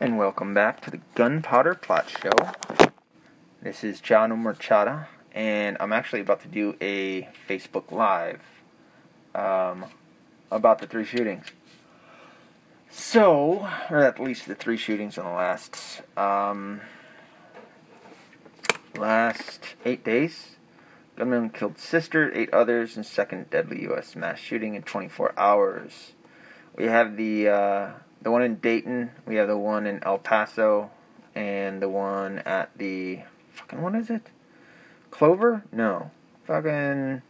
and welcome back to the Gunpowder Plot Show. This is John Omerchada, and I'm actually about to do a Facebook Live um, about the three shootings. So, or at least the three shootings in the last um, last eight days. Gunman killed sister, eight others, and second deadly U.S. mass shooting in 24 hours. We have the uh, the one in Dayton. We have the one in El Paso, and the one at the fucking what is it? Clover? No. Fucking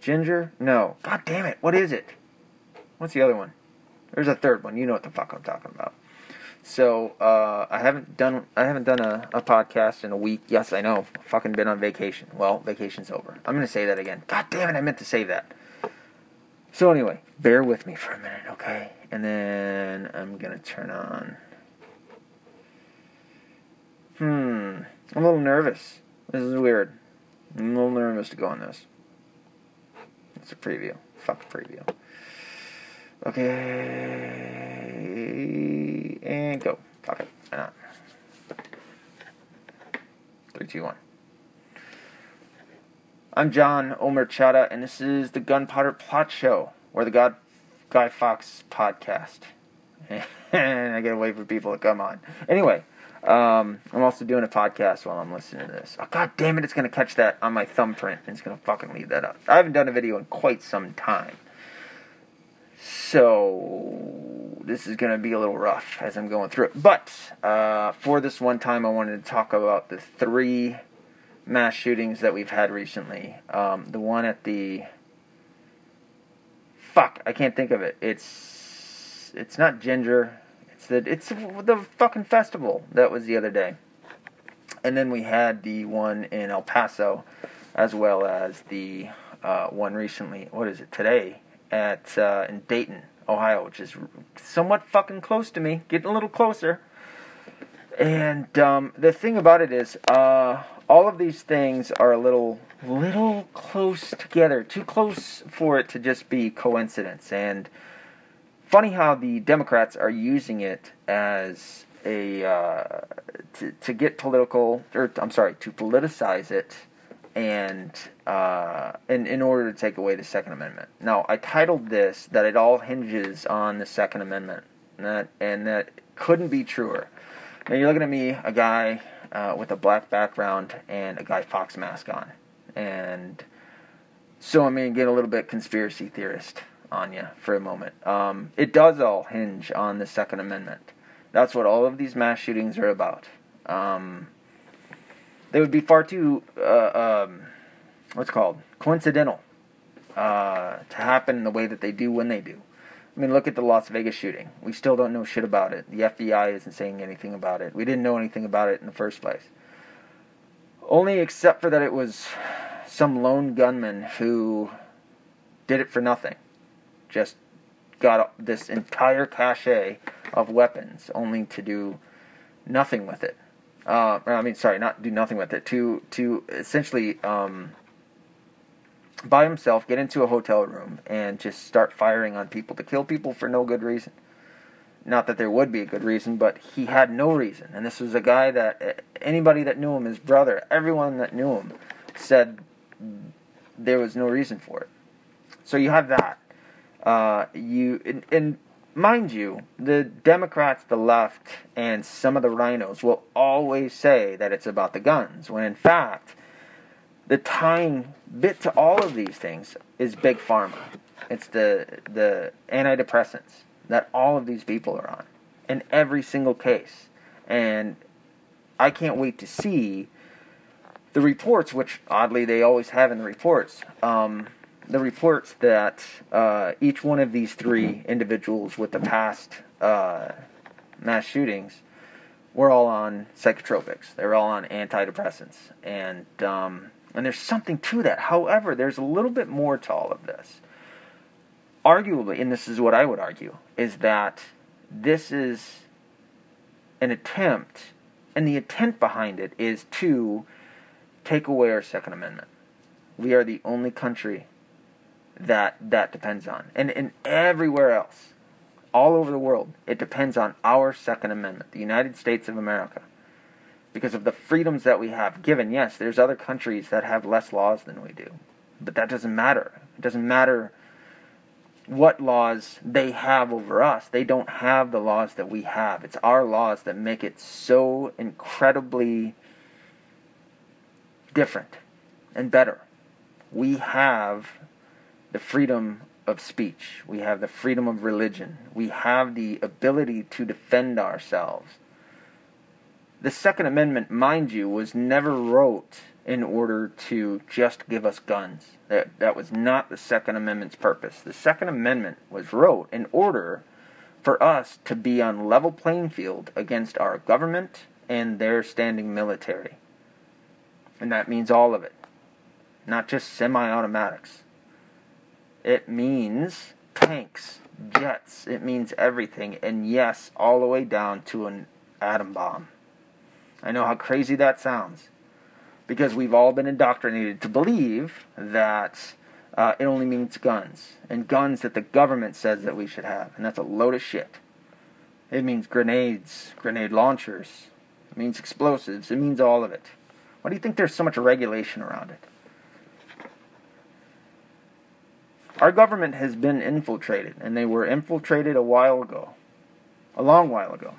Ginger? No. God damn it! What is it? What's the other one? There's a third one. You know what the fuck I'm talking about. So uh, I haven't done I haven't done a, a podcast in a week. Yes, I know. Fucking been on vacation. Well, vacation's over. I'm gonna say that again. God damn it! I meant to say that. So anyway, bear with me for a minute, okay? And then I'm gonna turn on. Hmm. I'm a little nervous. This is weird. I'm a little nervous to go on this. It's a preview. Fuck preview. Okay. And go. Fuck it. Why not? Three, two, one. I'm John Omerchada, and this is the Gunpowder Plot Show, where the God Guy Fawkes podcast. and I gotta wait for people to come on. Anyway, um, I'm also doing a podcast while I'm listening to this. Oh, God damn it, it's gonna catch that on my thumbprint, it's gonna fucking leave that up. I haven't done a video in quite some time. So, this is gonna be a little rough as I'm going through it. But, uh, for this one time, I wanted to talk about the three mass shootings that we've had recently. Um, the one at the fuck, I can't think of it. It's it's not Ginger. It's the it's the fucking festival that was the other day. And then we had the one in El Paso, as well as the uh, one recently. What is it today at uh, in Dayton, Ohio, which is somewhat fucking close to me, getting a little closer. And um, the thing about it is, uh, all of these things are a little, little close together, too close for it to just be coincidence. And funny how the Democrats are using it as a uh, to to get political, or I'm sorry, to politicize it, and uh, in in order to take away the Second Amendment. Now, I titled this that it all hinges on the Second Amendment, and that and that couldn't be truer. Now you're looking at me, a guy uh, with a black background and a Guy Fawkes mask on, and so I'm gonna get a little bit conspiracy theorist on you for a moment. Um, it does all hinge on the Second Amendment. That's what all of these mass shootings are about. Um, they would be far too uh, um, what's called coincidental uh, to happen the way that they do when they do. I mean, look at the Las Vegas shooting. We still don't know shit about it. The FBI isn't saying anything about it. We didn't know anything about it in the first place. Only except for that it was some lone gunman who did it for nothing. Just got this entire cache of weapons only to do nothing with it. Uh, I mean, sorry, not do nothing with it. To to essentially um, by himself, get into a hotel room, and just start firing on people to kill people for no good reason. Not that there would be a good reason, but he had no reason. And this was a guy that anybody that knew him, his brother, everyone that knew him, said there was no reason for it. So you have that. Uh, you and, and mind you, the Democrats, the left, and some of the RINOs will always say that it's about the guns, when in fact the tying bit to all of these things is big pharma. It's the the antidepressants that all of these people are on in every single case. And I can't wait to see the reports, which oddly they always have in the reports. Um, the reports that uh, each one of these three individuals with the past uh, mass shootings were all on psychotropics. They were all on antidepressants, and um, and there's something to that. However, there's a little bit more to all of this. Arguably, and this is what I would argue, is that this is an attempt, and the intent behind it is to take away our Second Amendment. We are the only country that that depends on. And, and everywhere else, all over the world, it depends on our Second Amendment, the United States of America. Because of the freedoms that we have given, yes, there's other countries that have less laws than we do. But that doesn't matter. It doesn't matter what laws they have over us. They don't have the laws that we have. It's our laws that make it so incredibly different and better. We have the freedom of speech, we have the freedom of religion, we have the ability to defend ourselves. The Second Amendment, mind you, was never wrote in order to just give us guns. That, that was not the Second Amendment's purpose. The Second Amendment was wrote in order for us to be on level playing field against our government and their standing military. And that means all of it, not just semi automatics. It means tanks, jets, it means everything, and yes, all the way down to an atom bomb. I know how crazy that sounds because we've all been indoctrinated to believe that uh, it only means guns and guns that the government says that we should have, and that's a load of shit. It means grenades, grenade launchers, it means explosives, it means all of it. Why do you think there's so much regulation around it? Our government has been infiltrated, and they were infiltrated a while ago, a long while ago,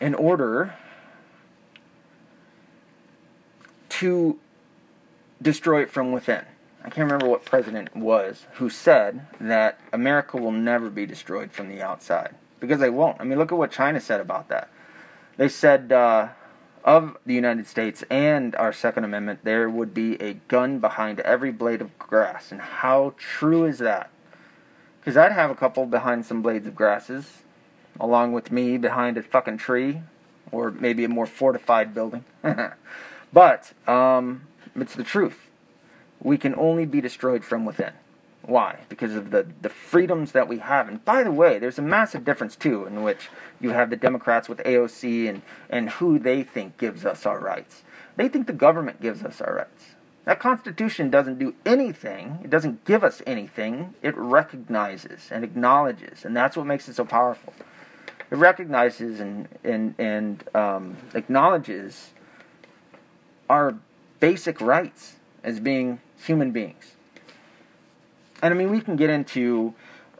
in order to destroy it from within. I can't remember what president was who said that America will never be destroyed from the outside because they won't. I mean, look at what China said about that. They said uh, of the United States and our Second Amendment, there would be a gun behind every blade of grass. And how true is that? Because I'd have a couple behind some blades of grasses, along with me behind a fucking tree, or maybe a more fortified building. but um, it's the truth. We can only be destroyed from within. Why? Because of the, the freedoms that we have. And by the way, there's a massive difference, too, in which you have the Democrats with AOC and, and who they think gives us our rights. They think the government gives us our rights. That Constitution doesn't do anything, it doesn't give us anything, it recognizes and acknowledges. And that's what makes it so powerful. It recognizes and, and, and um, acknowledges our basic rights as being human beings and I mean, we can get into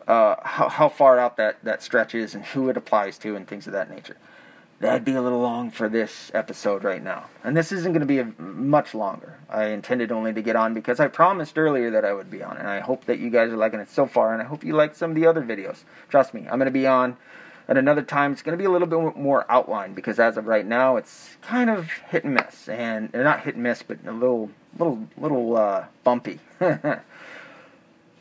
uh, how, how far out that, that stretches and who it applies to and things of that nature. That'd be a little long for this episode right now. And this isn't going to be a, much longer. I intended only to get on because I promised earlier that I would be on. And I hope that you guys are liking it so far. And I hope you like some of the other videos. Trust me, I'm going to be on at another time. It's going to be a little bit more outlined because as of right now, it's kind of hit and miss. And not hit and miss, but a little, little, little uh, bumpy.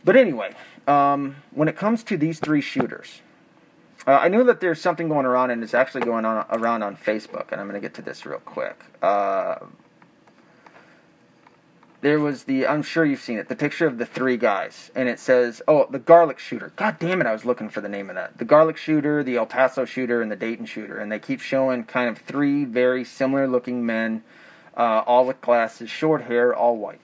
But anyway, um, when it comes to these three shooters, uh, I knew that there's something going around, and it's actually going on around on Facebook, and I'm going to get to this real quick. Uh, there was the I'm sure you've seen it, the picture of the three guys, and it says, "Oh, the garlic shooter." God damn it, I was looking for the name of that. The garlic shooter, the El Paso shooter, and the Dayton shooter, and they keep showing kind of three very similar looking men, uh, all with glasses, short hair, all white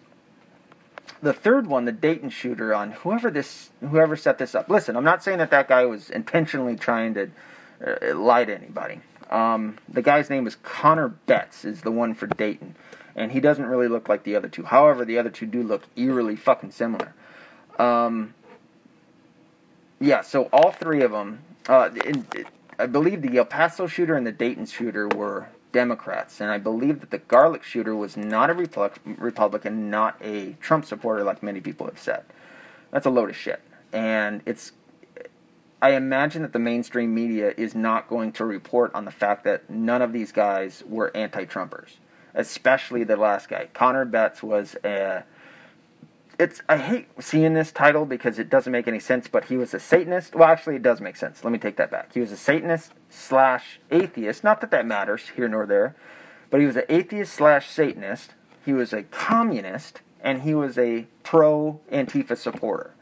the third one, the Dayton shooter, on whoever this whoever set this up. Listen, I'm not saying that that guy was intentionally trying to uh, lie to anybody. Um, the guy's name is Connor Betts, is the one for Dayton, and he doesn't really look like the other two. However, the other two do look eerily fucking similar. Um, yeah, so all three of them. Uh, in, I believe the El Paso shooter and the Dayton shooter were Democrats. And I believe that the garlic shooter was not a Republican, not a Trump supporter, like many people have said. That's a load of shit. And it's. I imagine that the mainstream media is not going to report on the fact that none of these guys were anti Trumpers, especially the last guy. Connor Betts was a it's I hate seeing this title because it doesn't make any sense. But he was a Satanist. Well, actually, it does make sense. Let me take that back. He was a Satanist slash atheist. Not that that matters here nor there, but he was an atheist slash Satanist. He was a communist, and he was a pro Antifa supporter.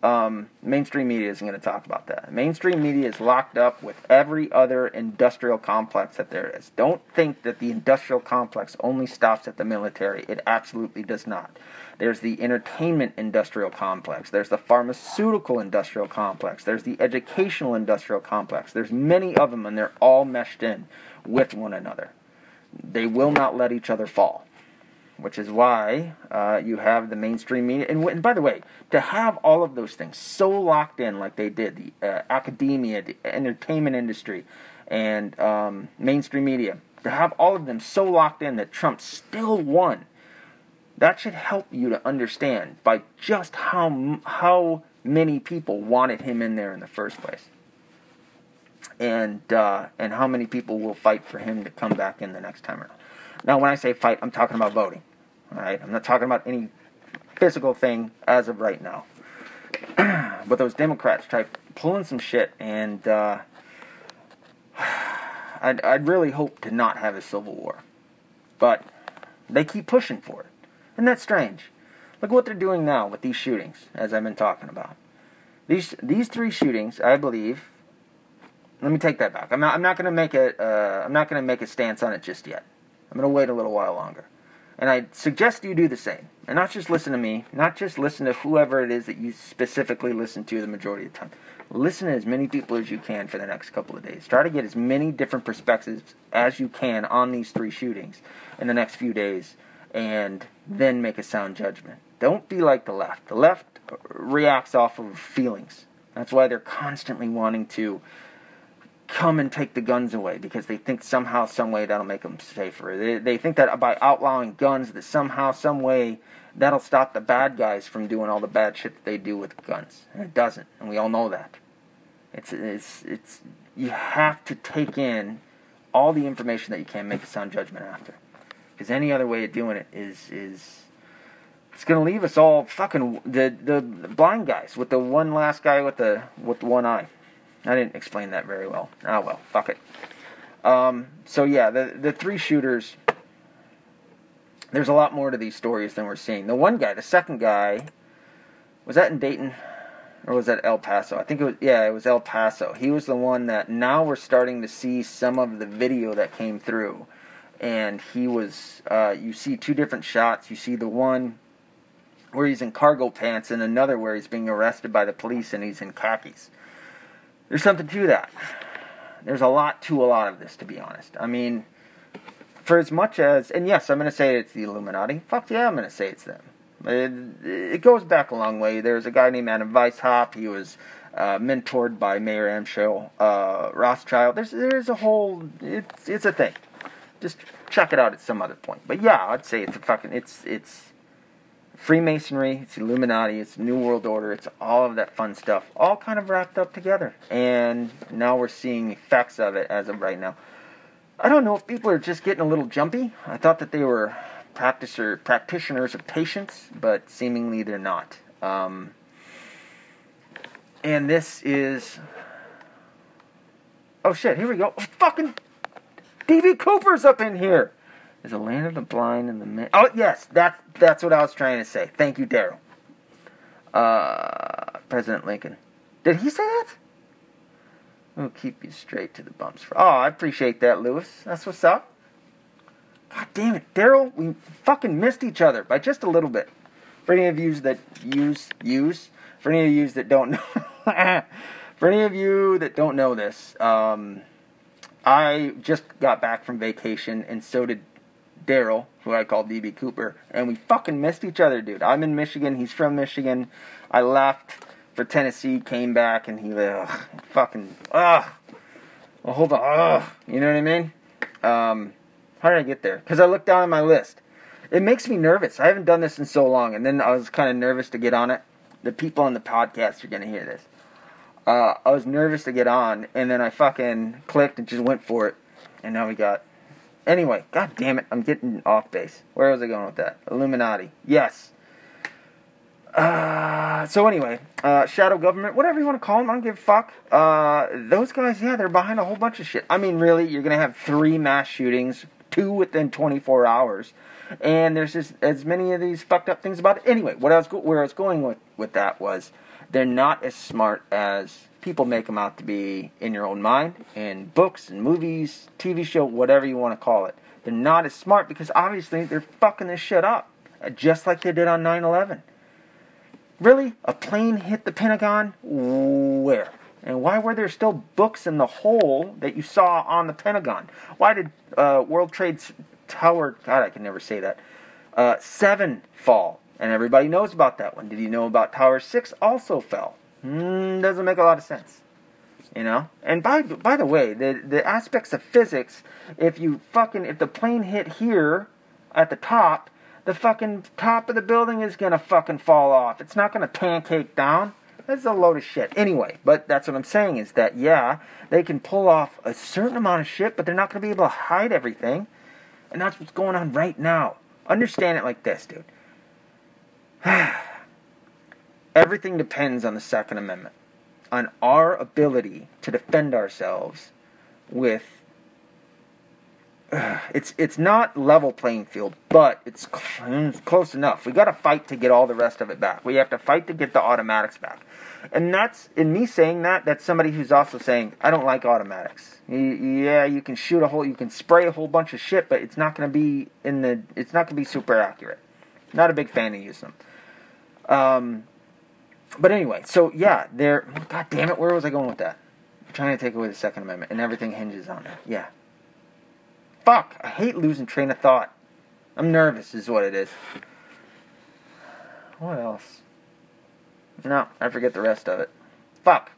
Um, mainstream media isn't going to talk about that. Mainstream media is locked up with every other industrial complex that there is. Don't think that the industrial complex only stops at the military. It absolutely does not. There's the entertainment industrial complex. There's the pharmaceutical industrial complex. There's the educational industrial complex. There's many of them, and they're all meshed in with one another. They will not let each other fall which is why uh, you have the mainstream media. And, and, by the way, to have all of those things so locked in like they did, the uh, academia, the entertainment industry, and um, mainstream media, to have all of them so locked in that Trump still won, that should help you to understand by just how how many people wanted him in there in the first place, and uh, and how many people will fight for him to come back in the next time around. Now, when I say fight, I'm talking about voting. All right, I'm not talking about any physical thing as of right now. but those Democrats tried pulling some shit, and uh, I'd, I'd really hope to not have a civil war. But they keep pushing for it. And that's strange. Look what they're doing now with these shootings, as I've been talking about. These these three shootings, I believe. Let me take that back. I'm not. I'm not going to make a. Uh, I'm not going to make a stance on it just yet. I'm going to wait a little while longer. And I suggest you do the same. And not just listen to me, not just listen to whoever it is that you specifically listen to the majority of the time. Listen to as many people as you can for the next couple of days. Try to get as many different perspectives as you can on these three shootings in the next few days and then make a sound judgment. Don't be like the left. The left reacts off of feelings. That's why they're constantly wanting to come and take the guns away because they think somehow, some way that'll make them safer. They, they think that by outlawing guns, that somehow, some way that'll stop the bad guys from doing all the bad shit that they do with guns. And it doesn't, and we all know that. It's it's it's you have to take in all the information that you can make a sound judgment after, because any other way of doing it is is it's gonna leave us all fucking the the blind guys with the one last guy with the with the one eye. I didn't explain that very well. Ah, well, fuck it. Um, so yeah, the the three shooters. There's a lot more to these stories than we're seeing. The one guy, the second guy, was that in Dayton, or was that El Paso? I think it was. Yeah, it was El Paso. He was the one that now we're starting to see some of the video that came through, and he was. Uh, you see two different shots. You see the one where he's in cargo pants, and another where he's being arrested by the police and he's in khakis there's something to that. There's a lot to a lot of this, to be honest. I mean, for as much as, and yes, I'm going to say it's the Illuminati. Fuck yeah, I'm going to say it's them. It, it, goes back a long way. There's a guy named Adam Weishaupt. He was uh, mentored by Mayer Amschel uh, Rothschild. There's there's a whole it's it's a thing. Just check it out at some other point. But yeah, I'd say it's a fucking it's it's Freemasonry, it's Illuminati, it's New World Order, it's all of that fun stuff, all kind of wrapped up together. And now we're seeing effects of it as of right now. I don't know if people are just getting a little jumpy. I thought that they were practicer, practitioners of patience, but seemingly they're not. Um, and this is. Oh shit, here we go. Oh, fucking. DB Cooper's up in here is a land of the blind and the man. Oh yes, that's that's what I was trying to say. Thank you, Daryl. Uh, President Lincoln. Did he say that? We'll keep you straight to the bumps. For, oh, I appreciate that, Lewis. That's what's up. God damn it, Daryl. We fucking missed each other by just a little bit. For any of you that use use, for any of you that don't know, for any of you that don't know this, um, I just got back from vacation, and so did Daryl, who I call DB Cooper, and we fucking missed each other, dude. I'm in Michigan, he's from Michigan. I left for Tennessee, came back, and he ugh, fucking ugh. Well, hold on, ugh. You know what I mean? Um, how did I get there? Because I looked down at my list. It makes me nervous. I haven't done this in so long, and then I was kind of nervous to get on it. The people on the podcast are gonna hear this. Uh, I was nervous to get on, and then I fucking clicked and just went for it, and now we got Anyway, god damn it, I'm getting off base. Where was I going with that? Illuminati. Yes. Uh, so anyway, uh, shadow government, whatever you want to call them, I don't give a fuck. Uh, those guys, yeah, they're behind a whole bunch of shit. I mean, really, you're gonna have three mass shootings, two within 24 hours, and there's just as many of these fucked up things about it. Anyway, what I was go- where I was going with with that was They're not as smart as people make them out to be in your own mind, in books and movies, TV show, whatever you want to call it. They're not as smart because obviously they're fucking this shit up, just like they did on 9 11. Really? A plane hit the Pentagon? Where? And why were there still books in the hole that you saw on the Pentagon? Why did uh, World Trade Tower, God, I can never say that, uh, 7 fall? And everybody knows about that one. Did you know about Tower 6 also fell? Mm, doesn't make a lot of sense. You know? And by by the way, the the aspects of physics, if you fucking if the plane hit here at the top, the fucking top of the building is gonna fucking fall off. It's not gonna pancake down. That's a load of shit. Anyway, but that's what I'm saying is that yeah, they can pull off a certain amount of shit, but they're not gonna be able to hide everything. And that's what's going on right now. Understand it like this, dude. Everything depends on the Second Amendment, on our ability to defend ourselves with. Uh, it's it's not level playing field, but it's cl- close enough. We got to fight to get all the rest of it back. We have to fight to get the automatics back, and that's in me saying that. That's somebody who's also saying I don't like automatics. yeah, you can shoot a whole, you can spray a whole bunch of shit, but it's not going to be in the, it's not going to be super accurate. Not a big fan of using them. Um, but anyway, so yeah, there. God damn it, where was I going with that? I'm trying to take away the Second Amendment, and everything hinges on it. Yeah. Fuck! I hate losing train of thought. I'm nervous, is what it is. What else? No, I forget the rest of it. Fuck.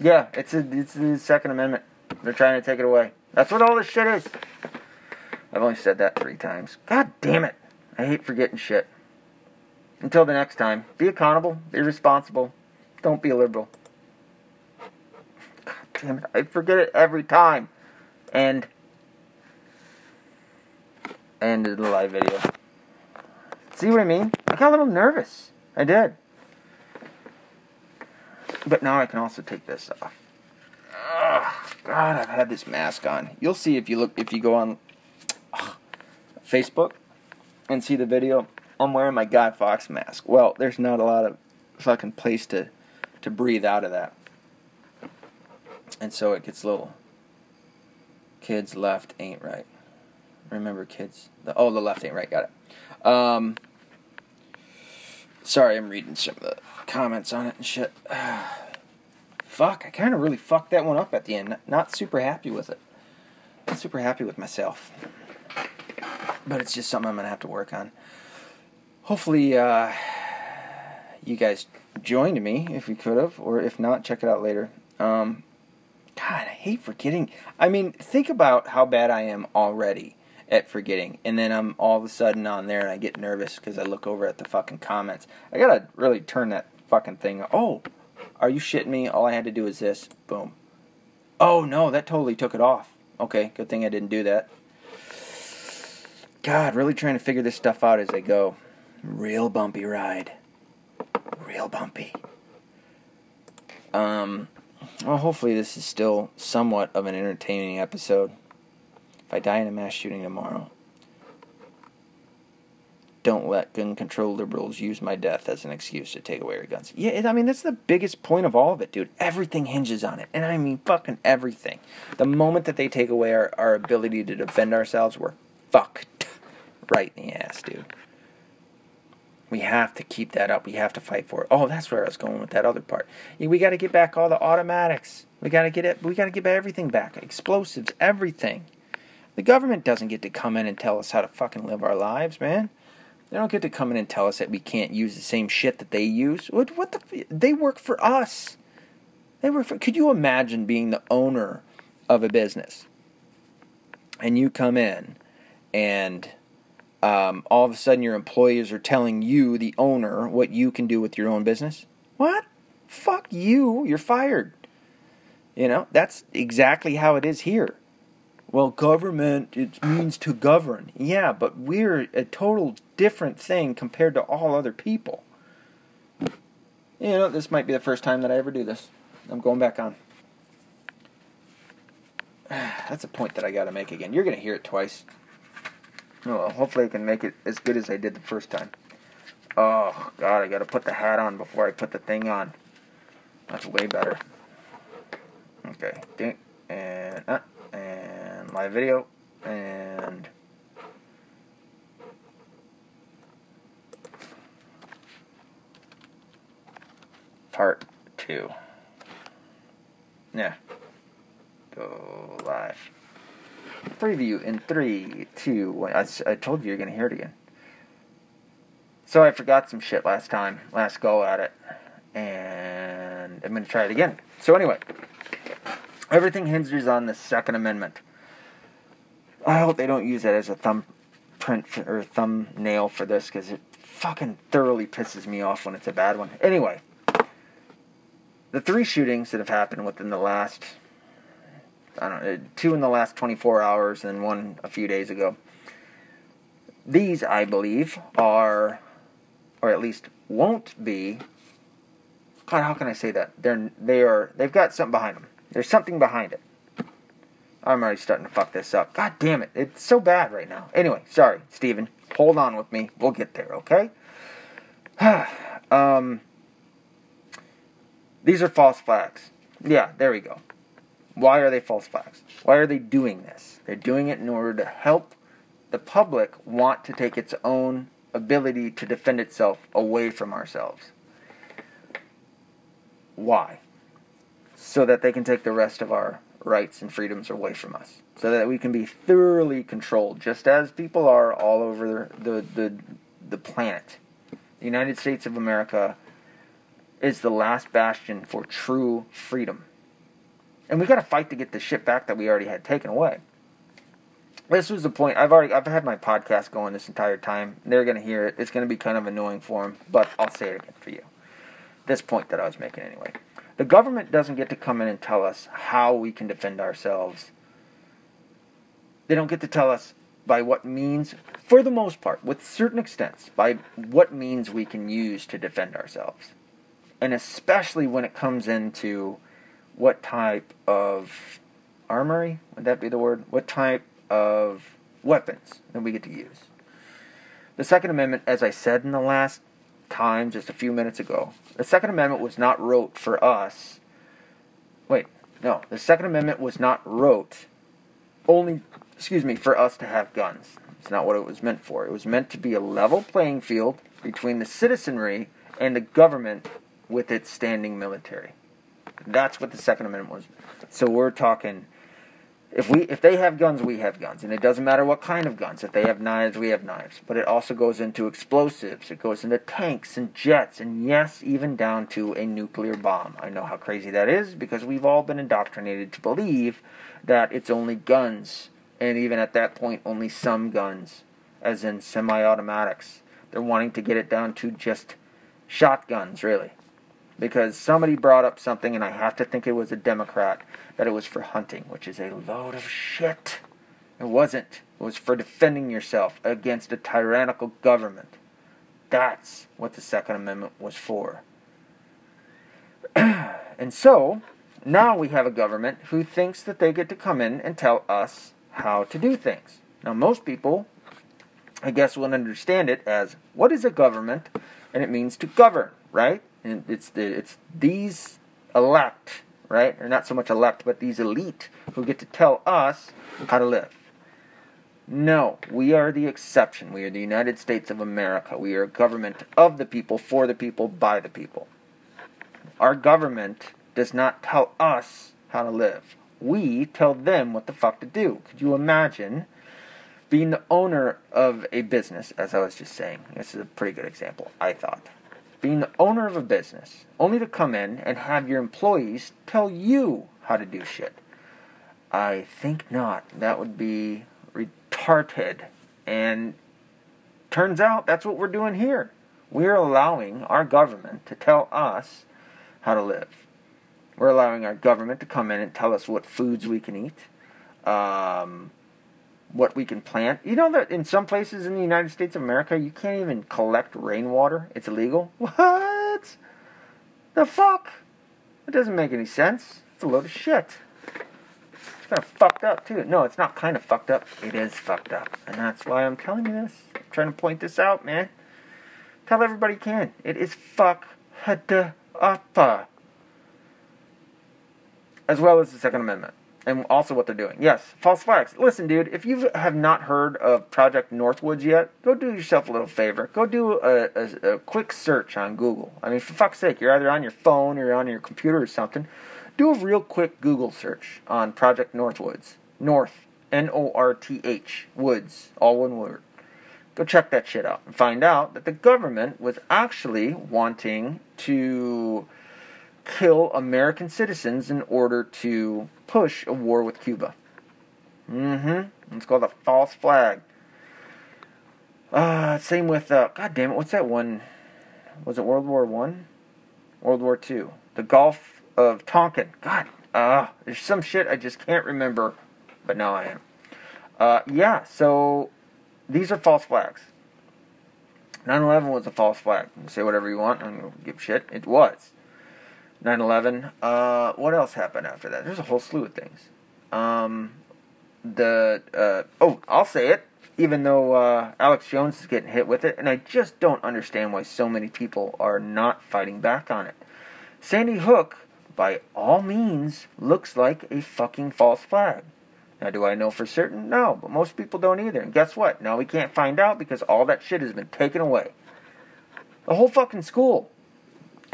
Yeah, it's a, it's the Second Amendment. They're trying to take it away. That's what all this shit is. I've only said that three times. God damn it. I hate forgetting shit. Until the next time, be accountable, be responsible, don't be liberal. God damn it, I forget it every time. And ended the live video. See what I mean? I got a little nervous. I did. But now I can also take this off. Ugh, God, I've had this mask on. You'll see if you look if you go on ugh, Facebook and see the video. I'm wearing my Guy Fawkes mask. Well, there's not a lot of fucking place to to breathe out of that. And so it gets little kids left ain't right. Remember kids the oh the left ain't right, got it. Um sorry, I'm reading some of the comments on it and shit. Fuck, I kind of really fucked that one up at the end. Not super happy with it. Not super happy with myself. But it's just something I'm gonna have to work on hopefully uh, you guys joined me if you could have, or if not, check it out later. Um, God, I hate forgetting. I mean, think about how bad I am already at forgetting, and then I'm all of a sudden on there and I get nervous because I look over at the fucking comments. I gotta really turn that fucking thing. Oh, are you shitting me? All I had to do is this. Boom. Oh no, that totally took it off. Okay, good thing I didn't do that. God, really trying to figure this stuff out as I go. Real bumpy ride. Real bumpy. Um, well, hopefully this is still somewhat of an entertaining episode. If I die in a mass shooting tomorrow, don't let gun control liberals use my death as an excuse to take away your guns. Yeah, I mean, that's the biggest point of all of it, dude. Everything hinges on it. And I mean, fucking everything. The moment that they take away our, our ability to defend ourselves, we're fucked right in the ass, dude. We have to keep that up. We have to fight for it. Oh, that's where I was going with that other part. We got to get back all the automatics. We got to get it. We got to get everything back. Explosives, everything. The government doesn't get to come in and tell us how to fucking live our lives, man. They don't get to come in and tell us that we can't use the same shit that they use. What? What the? They work for us. They work for. Could you imagine being the owner of a business, and you come in, and um, all of a sudden your employees are telling you, the owner, what you can do with your own business? What? Fuck you. You're fired. You know, that's exactly how it is here. Well, government, it means to govern. Yeah, but we're a total different thing compared to all other people. You know, this might be the first time that I ever do this. I'm going back on. That's a point that I got to make again. You're going to hear it twice. Well, hopefully I can make it as good as I did the first time. Oh, God, I gotta put the hat on before I put the thing on. That's way better. Okay, ding, and, uh, and live video, and... Part 2. Yeah. Go live. Preview in three, two, one. I, I told you you're going to hear it again. So I forgot some shit last time, last go at it, and I'm going to try it again. So anyway, everything hinges on the Second Amendment. I hope they don't use that as a thumbprint or thumbnail for this because it fucking thoroughly pisses me off when it's a bad one. Anyway, the three shootings that have happened within the last I don't know, two in the last 24 hours and one a few days ago. These, I believe, are, or at least won't be. God, how can I say that? They're they are they've got something behind them. There's something behind it. I'm already starting to fuck this up. God damn it, it's so bad right now. Anyway, sorry, Steven. Hold on with me. We'll get there, okay? um, these are false flags. Yeah, there we go. Why are they false flags? Why are they doing this? They're doing it in order to help the public want to take its own ability to defend itself away from ourselves. Why? So that they can take the rest of our rights and freedoms away from us. So that we can be thoroughly controlled, just as people are all over the, the, the planet. The United States of America is the last bastion for true freedom. And we got to fight to get the shit back that we already had taken away. This was the point. I've already I've had my podcast going this entire time. They're going to hear it. It's going to be kind of annoying for them, but I'll say it again for you. This point that I was making anyway. The government doesn't get to come in and tell us how we can defend ourselves. They don't get to tell us by what means, for the most part, with certain extents, by what means we can use to defend ourselves. And especially when it comes into what type of armory would that be the word? What type of weapons that we get to use? The Second Amendment, as I said in the last time, just a few minutes ago, the Second Amendment was not wrote for us. Wait, no, the Second Amendment was not wrote only, excuse me, for us to have guns. It's not what it was meant for. It was meant to be a level playing field between the citizenry and the government with its standing military. That's what the Second Amendment was. So we're talking if we if they have guns, we have guns, and it doesn't matter what kind of guns. If they have knives, we have knives. But it also goes into explosives. It goes into tanks and jets, and yes, even down to a nuclear bomb. I know how crazy that is because we've all been indoctrinated to believe that it's only guns, and even at that point, only some guns, as in semi-automatics. They're wanting to get it down to just shotguns, really because somebody brought up something, and I have to think it was a Democrat, that it was for hunting, which is a load of shit. It wasn't. It was for defending yourself against a tyrannical government. That's what the Second Amendment was for. and so, now we have a government who thinks that they get to come in and tell us how to do things. Now, most people, I guess, will understand it as what is a government? And it means to govern, right? And it's the it's these elect, right? Or not so much elect, but these elite who get to tell us how to live. No, we are the exception. We are the United States of America. We are a government of the people, for the people, by the people. Our government does not tell us how to live. We tell them what the fuck to do. Could you imagine being the owner of a business, as I was just saying? This is a pretty good example, I thought being the owner of a business, only to come in and have your employees tell you how to do shit. I think not. That would be retarded. And turns out that's what we're doing here. We're allowing our government to tell us how to live. We're allowing our government to come in and tell us what foods we can eat, um, what we can plant. You know that in some places in the United States of America, you can't even collect rainwater. It's illegal. What? The fuck? It doesn't make any sense. It's a load of shit. It's kind of fucked up, too. No, it's not kind of fucked up. It is fucked up. And that's why I'm telling you this. I'm trying to point this out, man. Tell everybody you can. It is fuck up. As well as the Second Amendment. And also what they're doing. Yes, false flags. Listen, dude, if you have not heard of Project Northwoods yet, go do yourself a little favor. Go do a, a, a quick search on Google. I mean, for fuck's sake, you're either on your phone or on your computer or something. Do a real quick Google search on Project Northwoods. North, N O R T H, Woods, all one word. Go check that shit out and find out that the government was actually wanting to kill American citizens in order to push a war with Cuba. Mm-hmm. It's called a false flag. Uh, same with uh, God damn it, what's that one? Was it World War One? World War Two? The Gulf of Tonkin. God, uh, there's some shit I just can't remember, but now I am. Uh, yeah, so these are false flags. 9/11 was a false flag. Say whatever you want. I don't give shit. It was. 9/11. Uh, what else happened after that? There's a whole slew of things. Um, the uh, oh, I'll say it. Even though uh, Alex Jones is getting hit with it, and I just don't understand why so many people are not fighting back on it. Sandy Hook, by all means, looks like a fucking false flag. Now, do I know for certain? No, but most people don't either. And guess what? Now we can't find out because all that shit has been taken away. The whole fucking school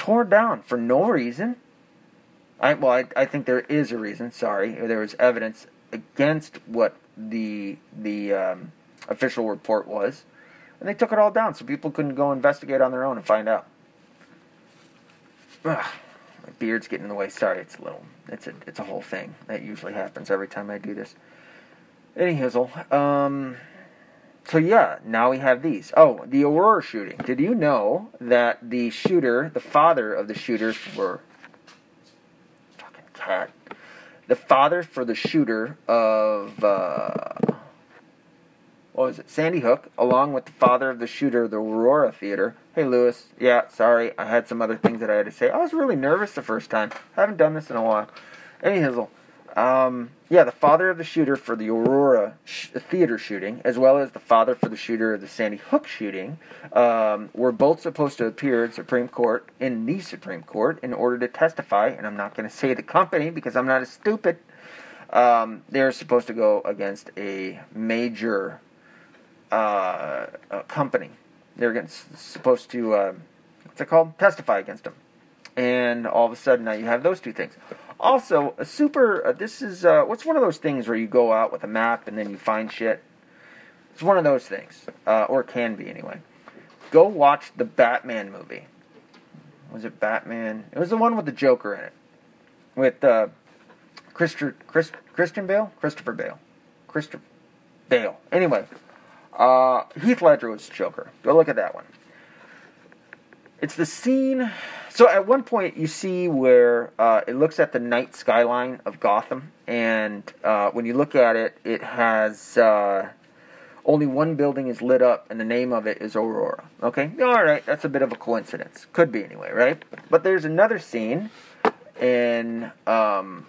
torn down for no reason. I well, I, I think there is a reason. Sorry, there was evidence against what the the um, official report was, and they took it all down so people couldn't go investigate on their own and find out. Ugh, my beard's getting in the way. Sorry, it's a little. It's a it's a whole thing that usually happens every time I do this. Any hizzle. Um. So yeah, now we have these. Oh, the Aurora shooting. Did you know that the shooter, the father of the shooters, were fucking cat. The father for the shooter of uh, what was it, Sandy Hook, along with the father of the shooter of the Aurora Theater. Hey, Lewis. Yeah, sorry, I had some other things that I had to say. I was really nervous the first time. I haven't done this in a while. Any hizzle. Um, yeah, the father of the shooter for the Aurora sh- theater shooting, as well as the father for the shooter of the Sandy Hook shooting, um, were both supposed to appear in Supreme Court in the Supreme Court in order to testify. And I'm not going to say the company because I'm not as stupid. Um, they're supposed to go against a major uh, company. They're against, supposed to uh, what's it called? Testify against them. And all of a sudden, now you have those two things. Also, a super. Uh, this is uh, what's one of those things where you go out with a map and then you find shit. It's one of those things, uh, or can be anyway. Go watch the Batman movie. Was it Batman? It was the one with the Joker in it, with uh, Christi- Chris- Christian Bale, Christopher Bale, Christopher Bale. Anyway, uh, Heath Ledger was Joker. Go look at that one. It's the scene so at one point, you see where uh, it looks at the night skyline of Gotham, and uh, when you look at it, it has uh, only one building is lit up, and the name of it is Aurora. Okay, all right, that's a bit of a coincidence. Could be anyway, right? But there's another scene, and um,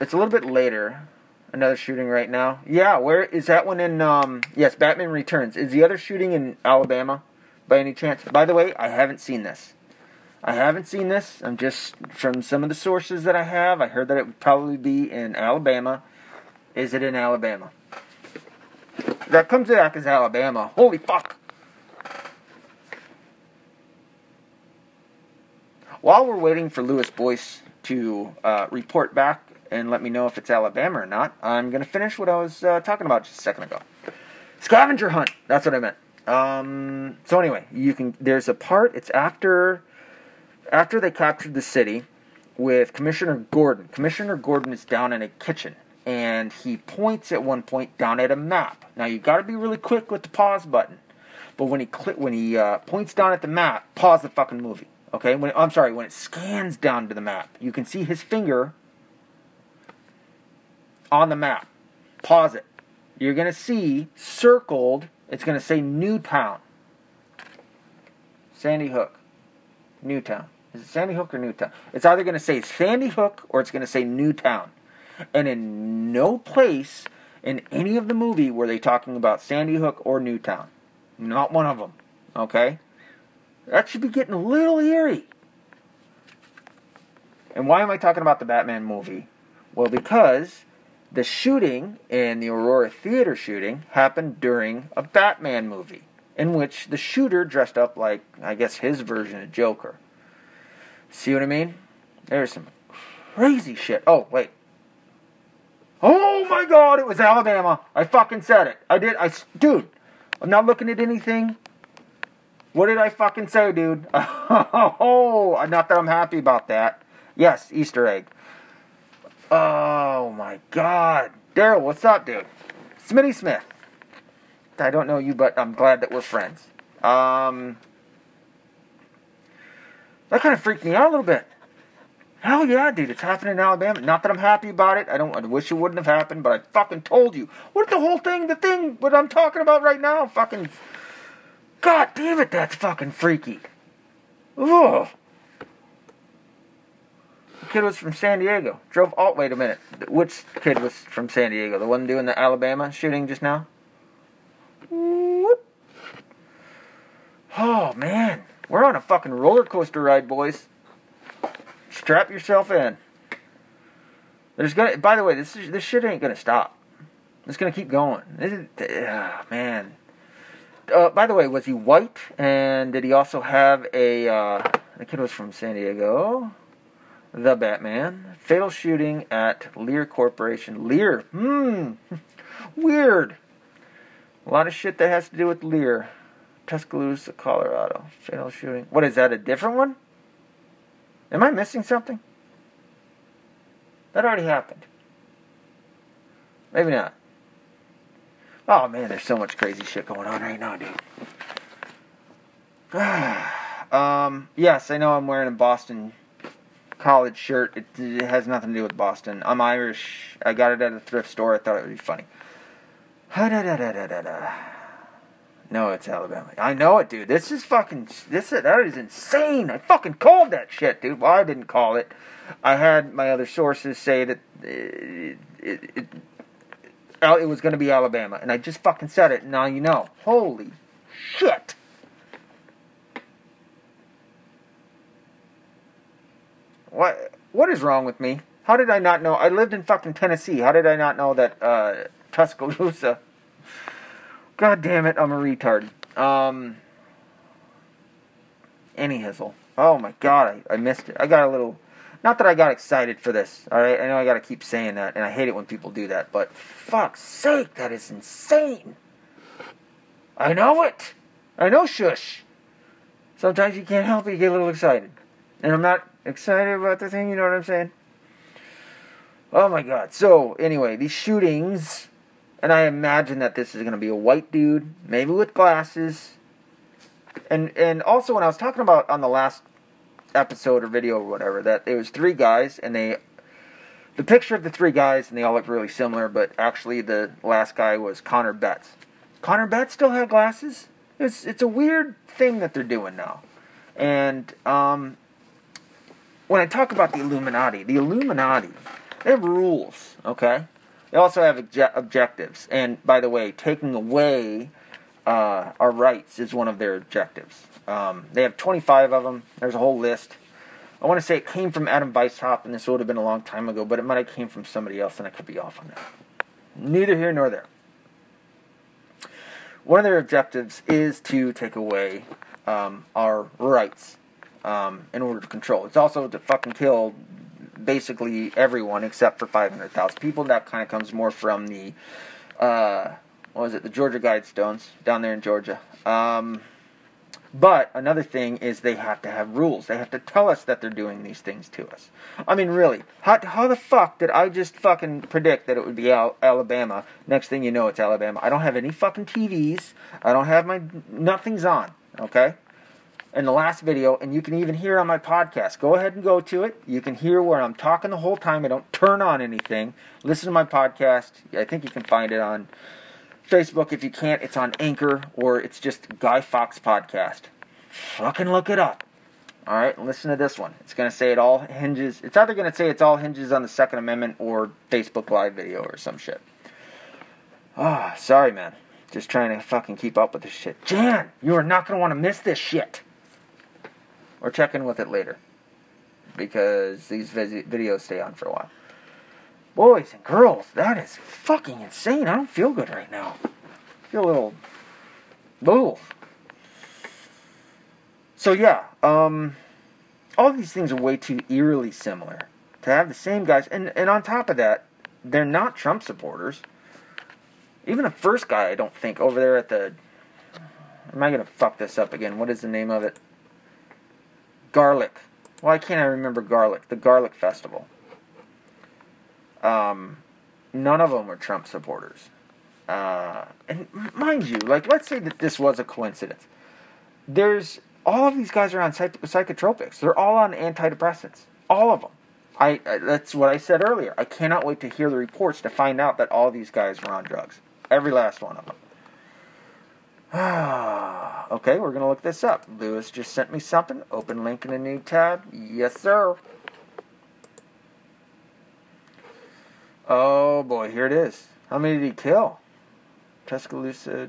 it's a little bit later. Another shooting right now. Yeah, where is that one in? Um, yes, Batman Returns. Is the other shooting in Alabama, by any chance? By the way, I haven't seen this. I haven't seen this. I'm just from some of the sources that I have. I heard that it would probably be in Alabama. Is it in Alabama? That comes back as Alabama. Holy fuck! While we're waiting for Lewis Boyce to uh, report back and let me know if it's Alabama or not, I'm going to finish what I was uh, talking about just a second ago. Scavenger hunt. That's what I meant. Um, so anyway, you can. There's a part. It's after after they captured the city with Commissioner Gordon, Commissioner Gordon is down in a kitchen and he points at one point down at a map. Now you got to be really quick with the pause button. But when he cl- when he uh, points down at the map, pause the fucking movie. Okay? When I'm sorry, when it scans down to the map, you can see his finger on the map. Pause it. You're going to see circled, it's going to say Newtown. Sandy Hook. Newtown. Is it Sandy Hook or Newtown? It's either going to say Sandy Hook or it's going to say Newtown. And in no place in any of the movie were they talking about Sandy Hook or Newtown. Not one of them. Okay? That should be getting a little eerie. And why am I talking about the Batman movie? Well, because the shooting in the Aurora Theater shooting happened during a Batman movie in which the shooter dressed up like, I guess, his version of Joker. See what I mean? There's some crazy shit. Oh, wait. Oh my god, it was Alabama. I fucking said it. I did. I, dude, I'm not looking at anything. What did I fucking say, dude? Oh, not that I'm happy about that. Yes, Easter egg. Uh, Oh my god. Daryl, what's up, dude? Smitty Smith. I don't know you, but I'm glad that we're friends. Um, that kind of freaked me out a little bit. Hell yeah, dude, it's happening in Alabama. Not that I'm happy about it. I don't. I wish it wouldn't have happened, but I fucking told you. What the whole thing? The thing what I'm talking about right now? Fucking. God damn it, that's fucking freaky. Ugh. The kid was from San Diego. Drove. Oh, wait a minute. Which kid was from San Diego? The one doing the Alabama shooting just now? Whoop. Oh man, we're on a fucking roller coaster ride, boys. Strap yourself in. There's gonna. By the way, this is, this shit ain't gonna stop. It's gonna keep going. This is, ah, man. Uh, by the way, was he white? And did he also have a? Uh, the kid was from San Diego. The Batman. Fatal shooting at Lear Corporation. Lear. Hmm. Weird. A lot of shit that has to do with Lear. Tuscaloosa, Colorado. Fatal shooting. What is that? A different one? Am I missing something? That already happened. Maybe not. Oh man, there's so much crazy shit going on right now, dude. um, yes, I know I'm wearing a Boston college shirt. It, it, has nothing to do with Boston. I'm Irish. I got it at a thrift store. I thought it would be funny. No, it's Alabama. I know it, dude. This is fucking. This that is insane. I fucking called that shit, dude. Well, I didn't call it. I had my other sources say that it, it, it, it was going to be Alabama, and I just fucking said it. Now you know. Holy shit. What what is wrong with me? How did I not know? I lived in fucking Tennessee. How did I not know that uh, Tuscaloosa? God damn it, I'm a retard. Um, any hizzle. Oh my god, I, I missed it. I got a little. Not that I got excited for this, alright? I know I gotta keep saying that, and I hate it when people do that, but fuck's sake, that is insane. I know it. I know shush. Sometimes you can't help it, you get a little excited. And I'm not excited about the thing, you know what I'm saying? Oh my god. So, anyway, these shootings, and I imagine that this is going to be a white dude, maybe with glasses. And and also when I was talking about on the last episode or video or whatever that it was three guys and they the picture of the three guys and they all look really similar, but actually the last guy was Connor Betts. Connor Betts still had glasses. It's it's a weird thing that they're doing now. And um, when I talk about the Illuminati, the Illuminati, they have rules, okay? They also have obje- objectives. And by the way, taking away uh, our rights is one of their objectives. Um, they have 25 of them. There's a whole list. I want to say it came from Adam Weishaupt, and this would have been a long time ago, but it might have came from somebody else, and I could be off on that. Neither here nor there. One of their objectives is to take away um, our rights um, in order to control. It's also to fucking kill basically everyone except for 500,000 people. That kind of comes more from the, uh, what was it, the Georgia Guidestones down there in Georgia. Um, but another thing is they have to have rules. They have to tell us that they're doing these things to us. I mean, really, how, how the fuck did I just fucking predict that it would be Al- Alabama? Next thing you know, it's Alabama. I don't have any fucking TVs. I don't have my nothing's on. Okay in the last video, and you can even hear on my podcast. Go ahead and go to it. You can hear where I'm talking the whole time. I don't turn on anything. Listen to my podcast. I think you can find it on Facebook. If you can't, it's on Anchor or it's just Guy Fawkes Podcast. Fucking look it up. All right, listen to this one. It's going to say it all hinges. It's either going to say it's all hinges on the Second Amendment or Facebook Live video or some shit. Ah, oh, sorry, man. Just trying to fucking keep up with this shit. Jan, you are not going to want to miss this shit. Or check in with it later because these videos stay on for a while. Boys and girls, that is fucking insane. I don't feel good right now. I feel a little. Ooh. So yeah, um, all these things are way too eerily similar to have the same guys, and and on top of that, they're not Trump supporters. Even the first guy, I don't think, over there at the. Am I gonna fuck this up again? What is the name of it? Garlic. Why can't I remember Garlic? The Garlic Festival. Um, none of them were Trump supporters. Uh, and mind you, like, let's say that this was a coincidence. There's all of these guys are on psych- psychotropics. They're all on antidepressants. All of them. I, I, that's what I said earlier. I cannot wait to hear the reports to find out that all these guys were on drugs. Every last one of them. okay, we're gonna look this up. Lewis just sent me something. Open link in a new tab. Yes, sir. Oh boy, here it is. How many did he kill? Tuscaloosa.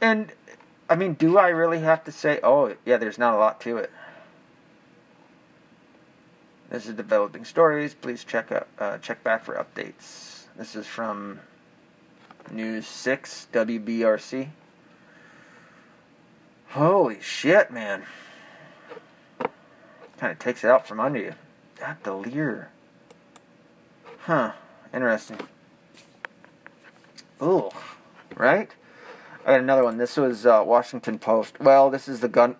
And I mean, do I really have to say? Oh, yeah. There's not a lot to it. This is developing stories. Please check up, uh, check back for updates. This is from News Six WBRC. Holy shit, man! Kind of takes it out from under you. That Delir. Huh. Interesting. Ooh. Right? I got another one. This was uh, Washington Post. Well, this is the gun.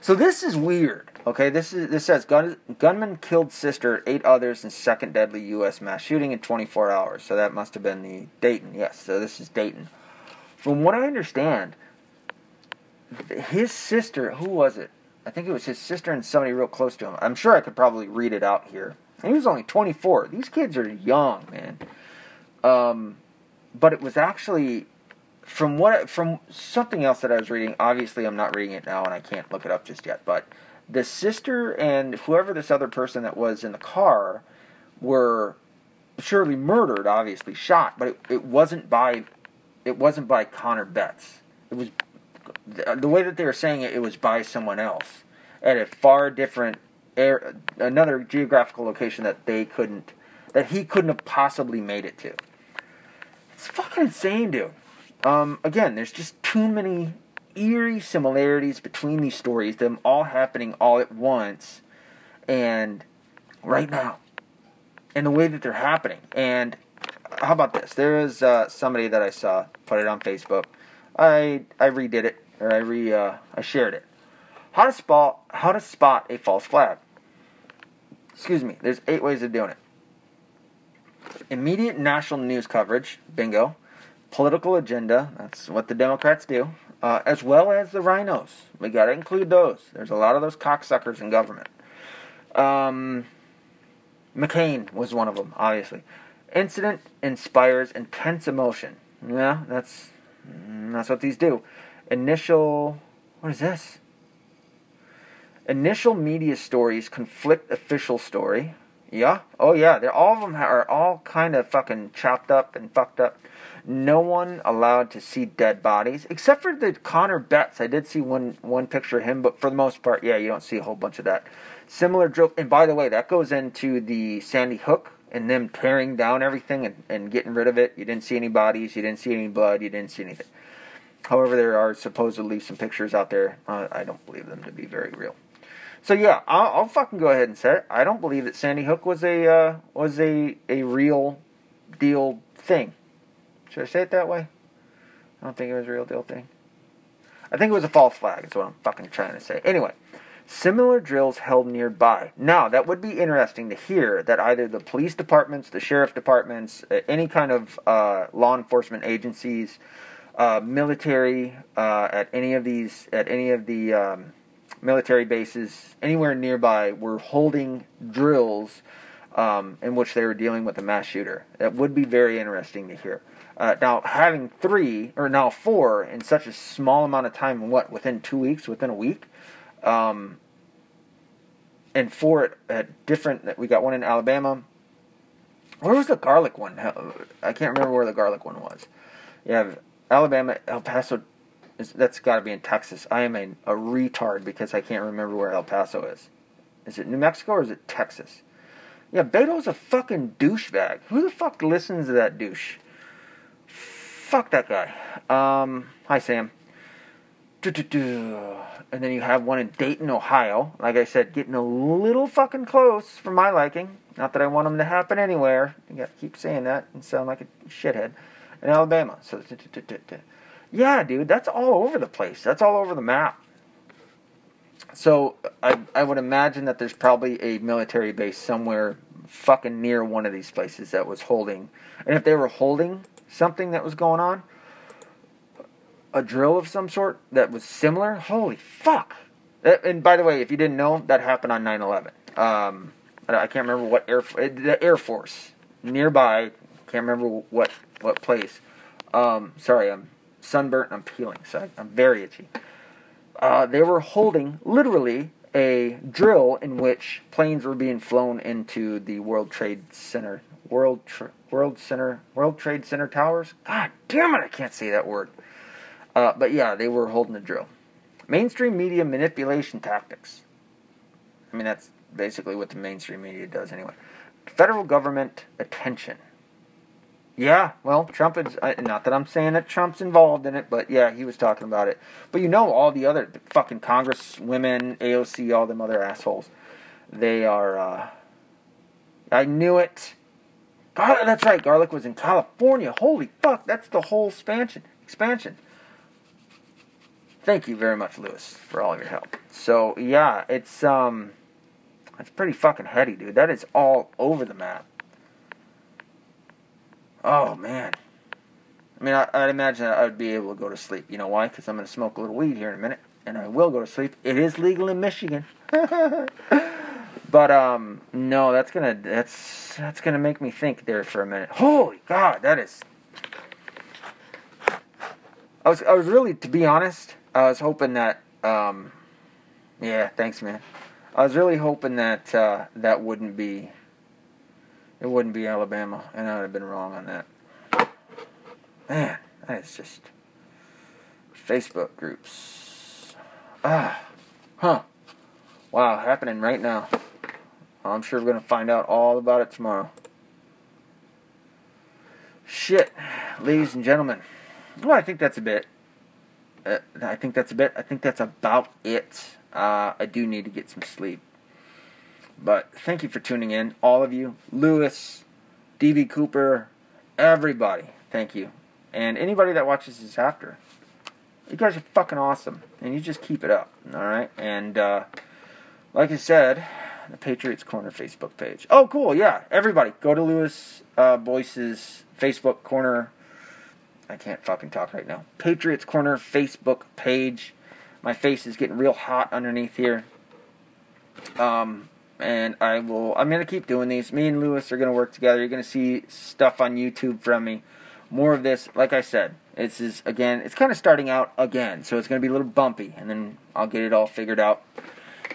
So this is weird. Okay, this is this says gun, gunman killed sister, eight others in second deadly U.S. mass shooting in 24 hours. So that must have been the Dayton. Yes, so this is Dayton. From what I understand, his sister, who was it? I think it was his sister and somebody real close to him. I'm sure I could probably read it out here. he was only 24. These kids are young, man. Um, but it was actually from what from something else that I was reading. Obviously, I'm not reading it now, and I can't look it up just yet. But the sister and whoever this other person that was in the car were surely murdered, obviously shot, but it, it wasn't by it wasn't by Connor Betts. It was the way that they were saying it. It was by someone else at a far different air, another geographical location that they couldn't that he couldn't have possibly made it to. It's fucking insane, dude. Um, again, there's just too many eerie similarities between these stories, them all happening all at once, and right now, and the way that they're happening. And how about this? There is uh, somebody that I saw put it on Facebook. I I redid it or I re uh, I shared it. How to spot how to spot a false flag. Excuse me. There's eight ways of doing it. Immediate national news coverage. Bingo. Political agenda. That's what the Democrats do uh, as well as the RINOs. We got to include those. There's a lot of those cocksuckers in government. Um, McCain was one of them, obviously. Incident inspires intense emotion. Yeah, that's that's what these do. Initial, what is this? Initial media stories conflict official story. Yeah, oh yeah, they're all of them are all kind of fucking chopped up and fucked up no one allowed to see dead bodies except for the Connor Betts. I did see one one picture of him, but for the most part, yeah, you don't see a whole bunch of that. Similar drill, and by the way, that goes into the Sandy Hook and them tearing down everything and, and getting rid of it. You didn't see any bodies, you didn't see any blood, you didn't see anything. However, there are supposedly some pictures out there. Uh, I don't believe them to be very real. So yeah, I'll, I'll, fucking go ahead and say it. I don't believe that Sandy Hook was a uh, was a a real deal thing. Should I say it that way? I don't think it was a real deal thing. I think it was a false flag, is what I'm fucking trying to say. Anyway, similar drills held nearby. Now, that would be interesting to hear that either the police departments, the sheriff departments, uh, any kind of uh, law enforcement agencies, uh, military uh, at any of these, at any of the um, military bases anywhere nearby were holding drills um, in which they were dealing with a mass shooter. That would be very interesting to hear. Uh, now having three or now four in such a small amount of time, what within two weeks, within a week, um, and four at, at different. We got one in Alabama. Where was the garlic one? I can't remember where the garlic one was. You have Alabama, El Paso, That's got to be in Texas. I am a, a retard because I can't remember where El Paso is. Is it New Mexico or is it Texas? Yeah, Beto's a fucking douchebag. Who the fuck listens to that douche? Fuck that guy. Um, hi, Sam. And then you have one in Dayton, Ohio. Like I said, getting a little fucking close for my liking. Not that I want them to happen anywhere. You got to keep saying that and sound like a shithead. In Alabama. So, yeah, dude, that's all over the place. That's all over the map. So I I would imagine that there's probably a military base somewhere fucking near one of these places that was holding. And if they were holding something that was going on, a drill of some sort that was similar, holy fuck. And by the way, if you didn't know, that happened on 9/11. Um, I can't remember what air the Air Force nearby. Can't remember what what place. Um, sorry, I'm sunburnt. I'm peeling, so I'm very itchy. Uh, they were holding literally a drill in which planes were being flown into the World Trade Center, World Tra- World Center, World Trade Center towers. God damn it, I can't say that word. Uh, but yeah, they were holding a drill. Mainstream media manipulation tactics. I mean, that's basically what the mainstream media does anyway. Federal government attention. Yeah, well, Trump is not that I'm saying that Trump's involved in it, but yeah, he was talking about it. But you know, all the other the fucking Congress women, AOC, all them other assholes, they are. uh I knew it. God, that's right. Garlic was in California. Holy fuck, that's the whole expansion. Expansion. Thank you very much, Lewis, for all of your help. So yeah, it's um, it's pretty fucking heady, dude. That is all over the map. Oh man. I mean, I, would imagine I would be able to go to sleep. You know why? Because I'm going to smoke a little weed here in a minute, and I will go to sleep. It is legal in Michigan. but um, no, that's gonna that's that's gonna make me think there for a minute. Holy God, that is. I was I was really, to be honest, I was hoping that um, yeah, thanks, man. I was really hoping that uh, that wouldn't be it wouldn't be Alabama, and I would have been wrong on that. Man, that is just Facebook groups. Ah, huh. Wow, happening right now. I'm sure we're going to find out all about it tomorrow. Shit, ladies and gentlemen. Well, I think that's a bit. Uh, I think that's a bit. I think that's about it. Uh, I do need to get some sleep. But thank you for tuning in, all of you. Lewis, DB Cooper, everybody. Thank you. And anybody that watches this after. You guys are fucking awesome. And you just keep it up. Alright? And uh, like I said, the Patriots Corner Facebook page. Oh, cool. Yeah. Everybody, go to Lewis uh, Boyce's Facebook Corner. I can't fucking talk right now. Patriots Corner Facebook page. My face is getting real hot underneath here. Um, and I will. I'm gonna keep doing these. Me and Lewis are gonna work together. You're gonna see stuff on YouTube from me. More of this. Like I said, this is again. It's kind of starting out again, so it's gonna be a little bumpy, and then I'll get it all figured out,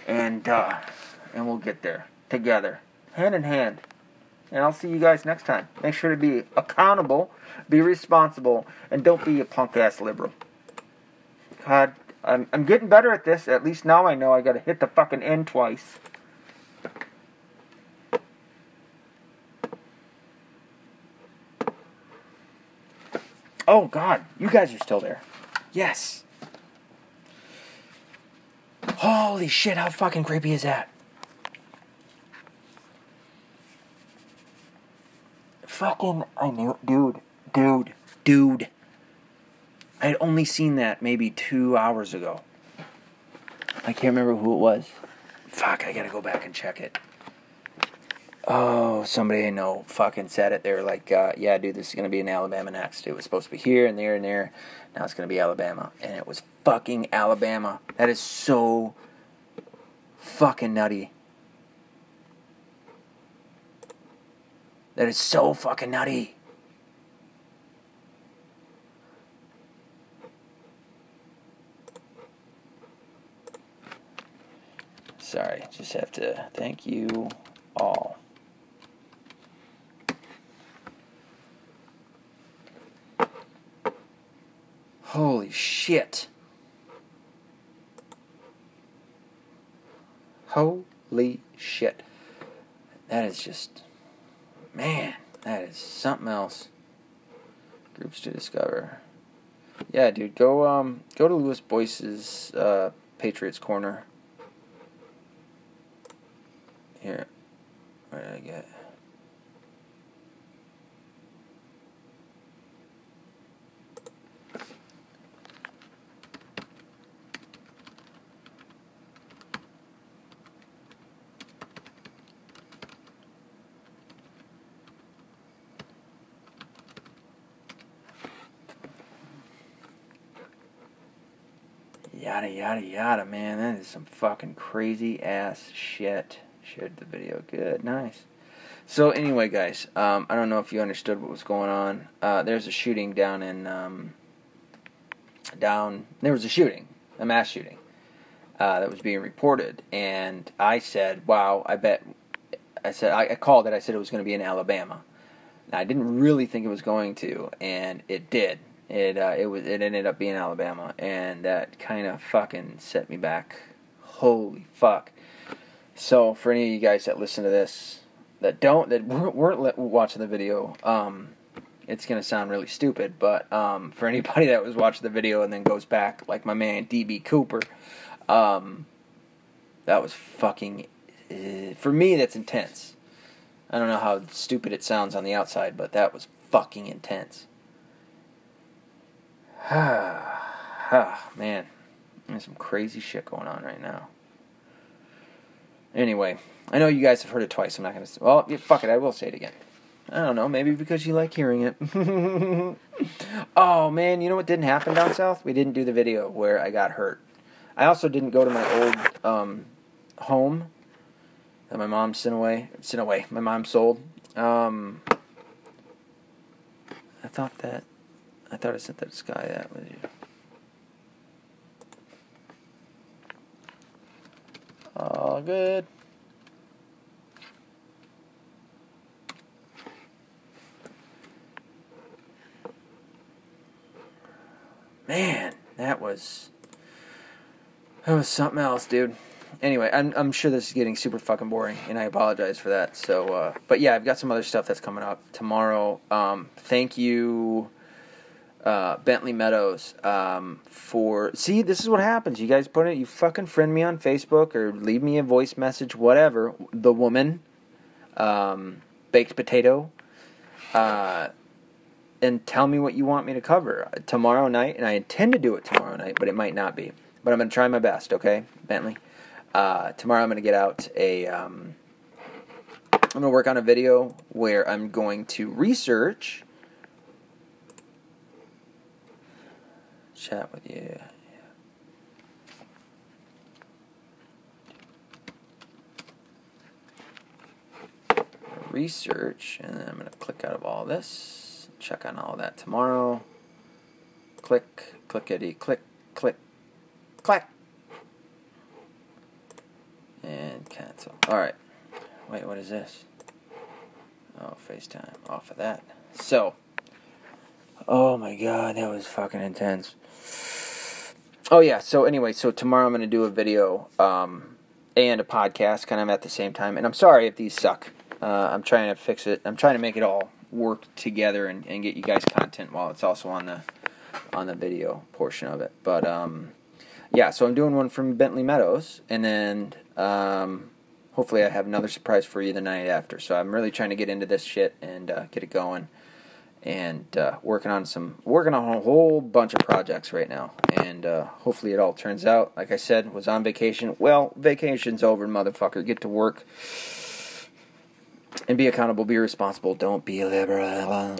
and uh, and we'll get there together, hand in hand. And I'll see you guys next time. Make sure to be accountable, be responsible, and don't be a punk ass liberal. God, I'm, I'm getting better at this. At least now I know I gotta hit the fucking end twice. Oh, God, you guys are still there. Yes. Holy shit, how fucking creepy is that? Fucking, I knew, dude, dude, dude. I had only seen that maybe two hours ago. I can't remember who it was. Fuck, I gotta go back and check it. Oh, somebody I know fucking said it. They were like, uh, "Yeah, dude, this is gonna be in Alabama next. It was supposed to be here and there and there. Now it's gonna be Alabama, and it was fucking Alabama. That is so fucking nutty. That is so fucking nutty." Sorry, just have to thank you all. Holy shit. Holy shit. That is just. Man, that is something else. Groups to discover. Yeah, dude, go um go to Lewis Boyce's uh, Patriots Corner. Here. What did I get? Yada yada man. That is some fucking crazy ass shit. Shared the video. Good, nice. So anyway, guys, um, I don't know if you understood what was going on. Uh, there's a shooting down in um, down. There was a shooting, a mass shooting uh, that was being reported, and I said, "Wow, I bet." I said I, I called it. I said it was going to be in Alabama. Now, I didn't really think it was going to, and it did. It uh, it was it ended up being Alabama, and that kind of fucking set me back. Holy fuck! So for any of you guys that listen to this, that don't that weren't, watching the video, um, it's gonna sound really stupid, but um, for anybody that was watching the video and then goes back, like my man DB Cooper, um, that was fucking. Uh, for me, that's intense. I don't know how stupid it sounds on the outside, but that was fucking intense. Ah, man, there's some crazy shit going on right now. Anyway, I know you guys have heard it twice. I'm not gonna. Say, well, yeah, fuck it. I will say it again. I don't know. Maybe because you like hearing it. oh man, you know what didn't happen down south? We didn't do the video where I got hurt. I also didn't go to my old um, home that my mom sent away. Sent away. My mom sold. Um, I thought that I thought I sent that Sky. That was you. All good. Man, that was that was something else, dude. Anyway, I'm I'm sure this is getting super fucking boring, and I apologize for that. So, uh, but yeah, I've got some other stuff that's coming up tomorrow. Um, thank you uh, Bentley Meadows um, for. See, this is what happens. You guys put it. You fucking friend me on Facebook or leave me a voice message, whatever. The woman, um, baked potato, uh, and tell me what you want me to cover tomorrow night. And I intend to do it tomorrow night, but it might not be. But I'm gonna try my best. Okay, Bentley. Uh, tomorrow I'm gonna get out a. Um, I'm gonna work on a video where I'm going to research chat with you. Research, and then I'm going to click out of all this, check on all that tomorrow. Click, clickety, click, click, click, and cancel. Alright, wait, what is this? Oh, FaceTime, off of that. So, oh my god, that was fucking intense. Oh yeah. So anyway, so tomorrow I'm going to do a video um, and a podcast, kind of at the same time. And I'm sorry if these suck. Uh, I'm trying to fix it. I'm trying to make it all work together and, and get you guys content while it's also on the on the video portion of it. But um, yeah, so I'm doing one from Bentley Meadows, and then um, hopefully I have another surprise for you the night after. So I'm really trying to get into this shit and uh, get it going and uh, working on some working on a whole bunch of projects right now. And uh, hopefully it all turns out. Like i said was on vacation. Well vacation's over motherfucker. Get to work. And be accountable. Be responsible. Don't be liberal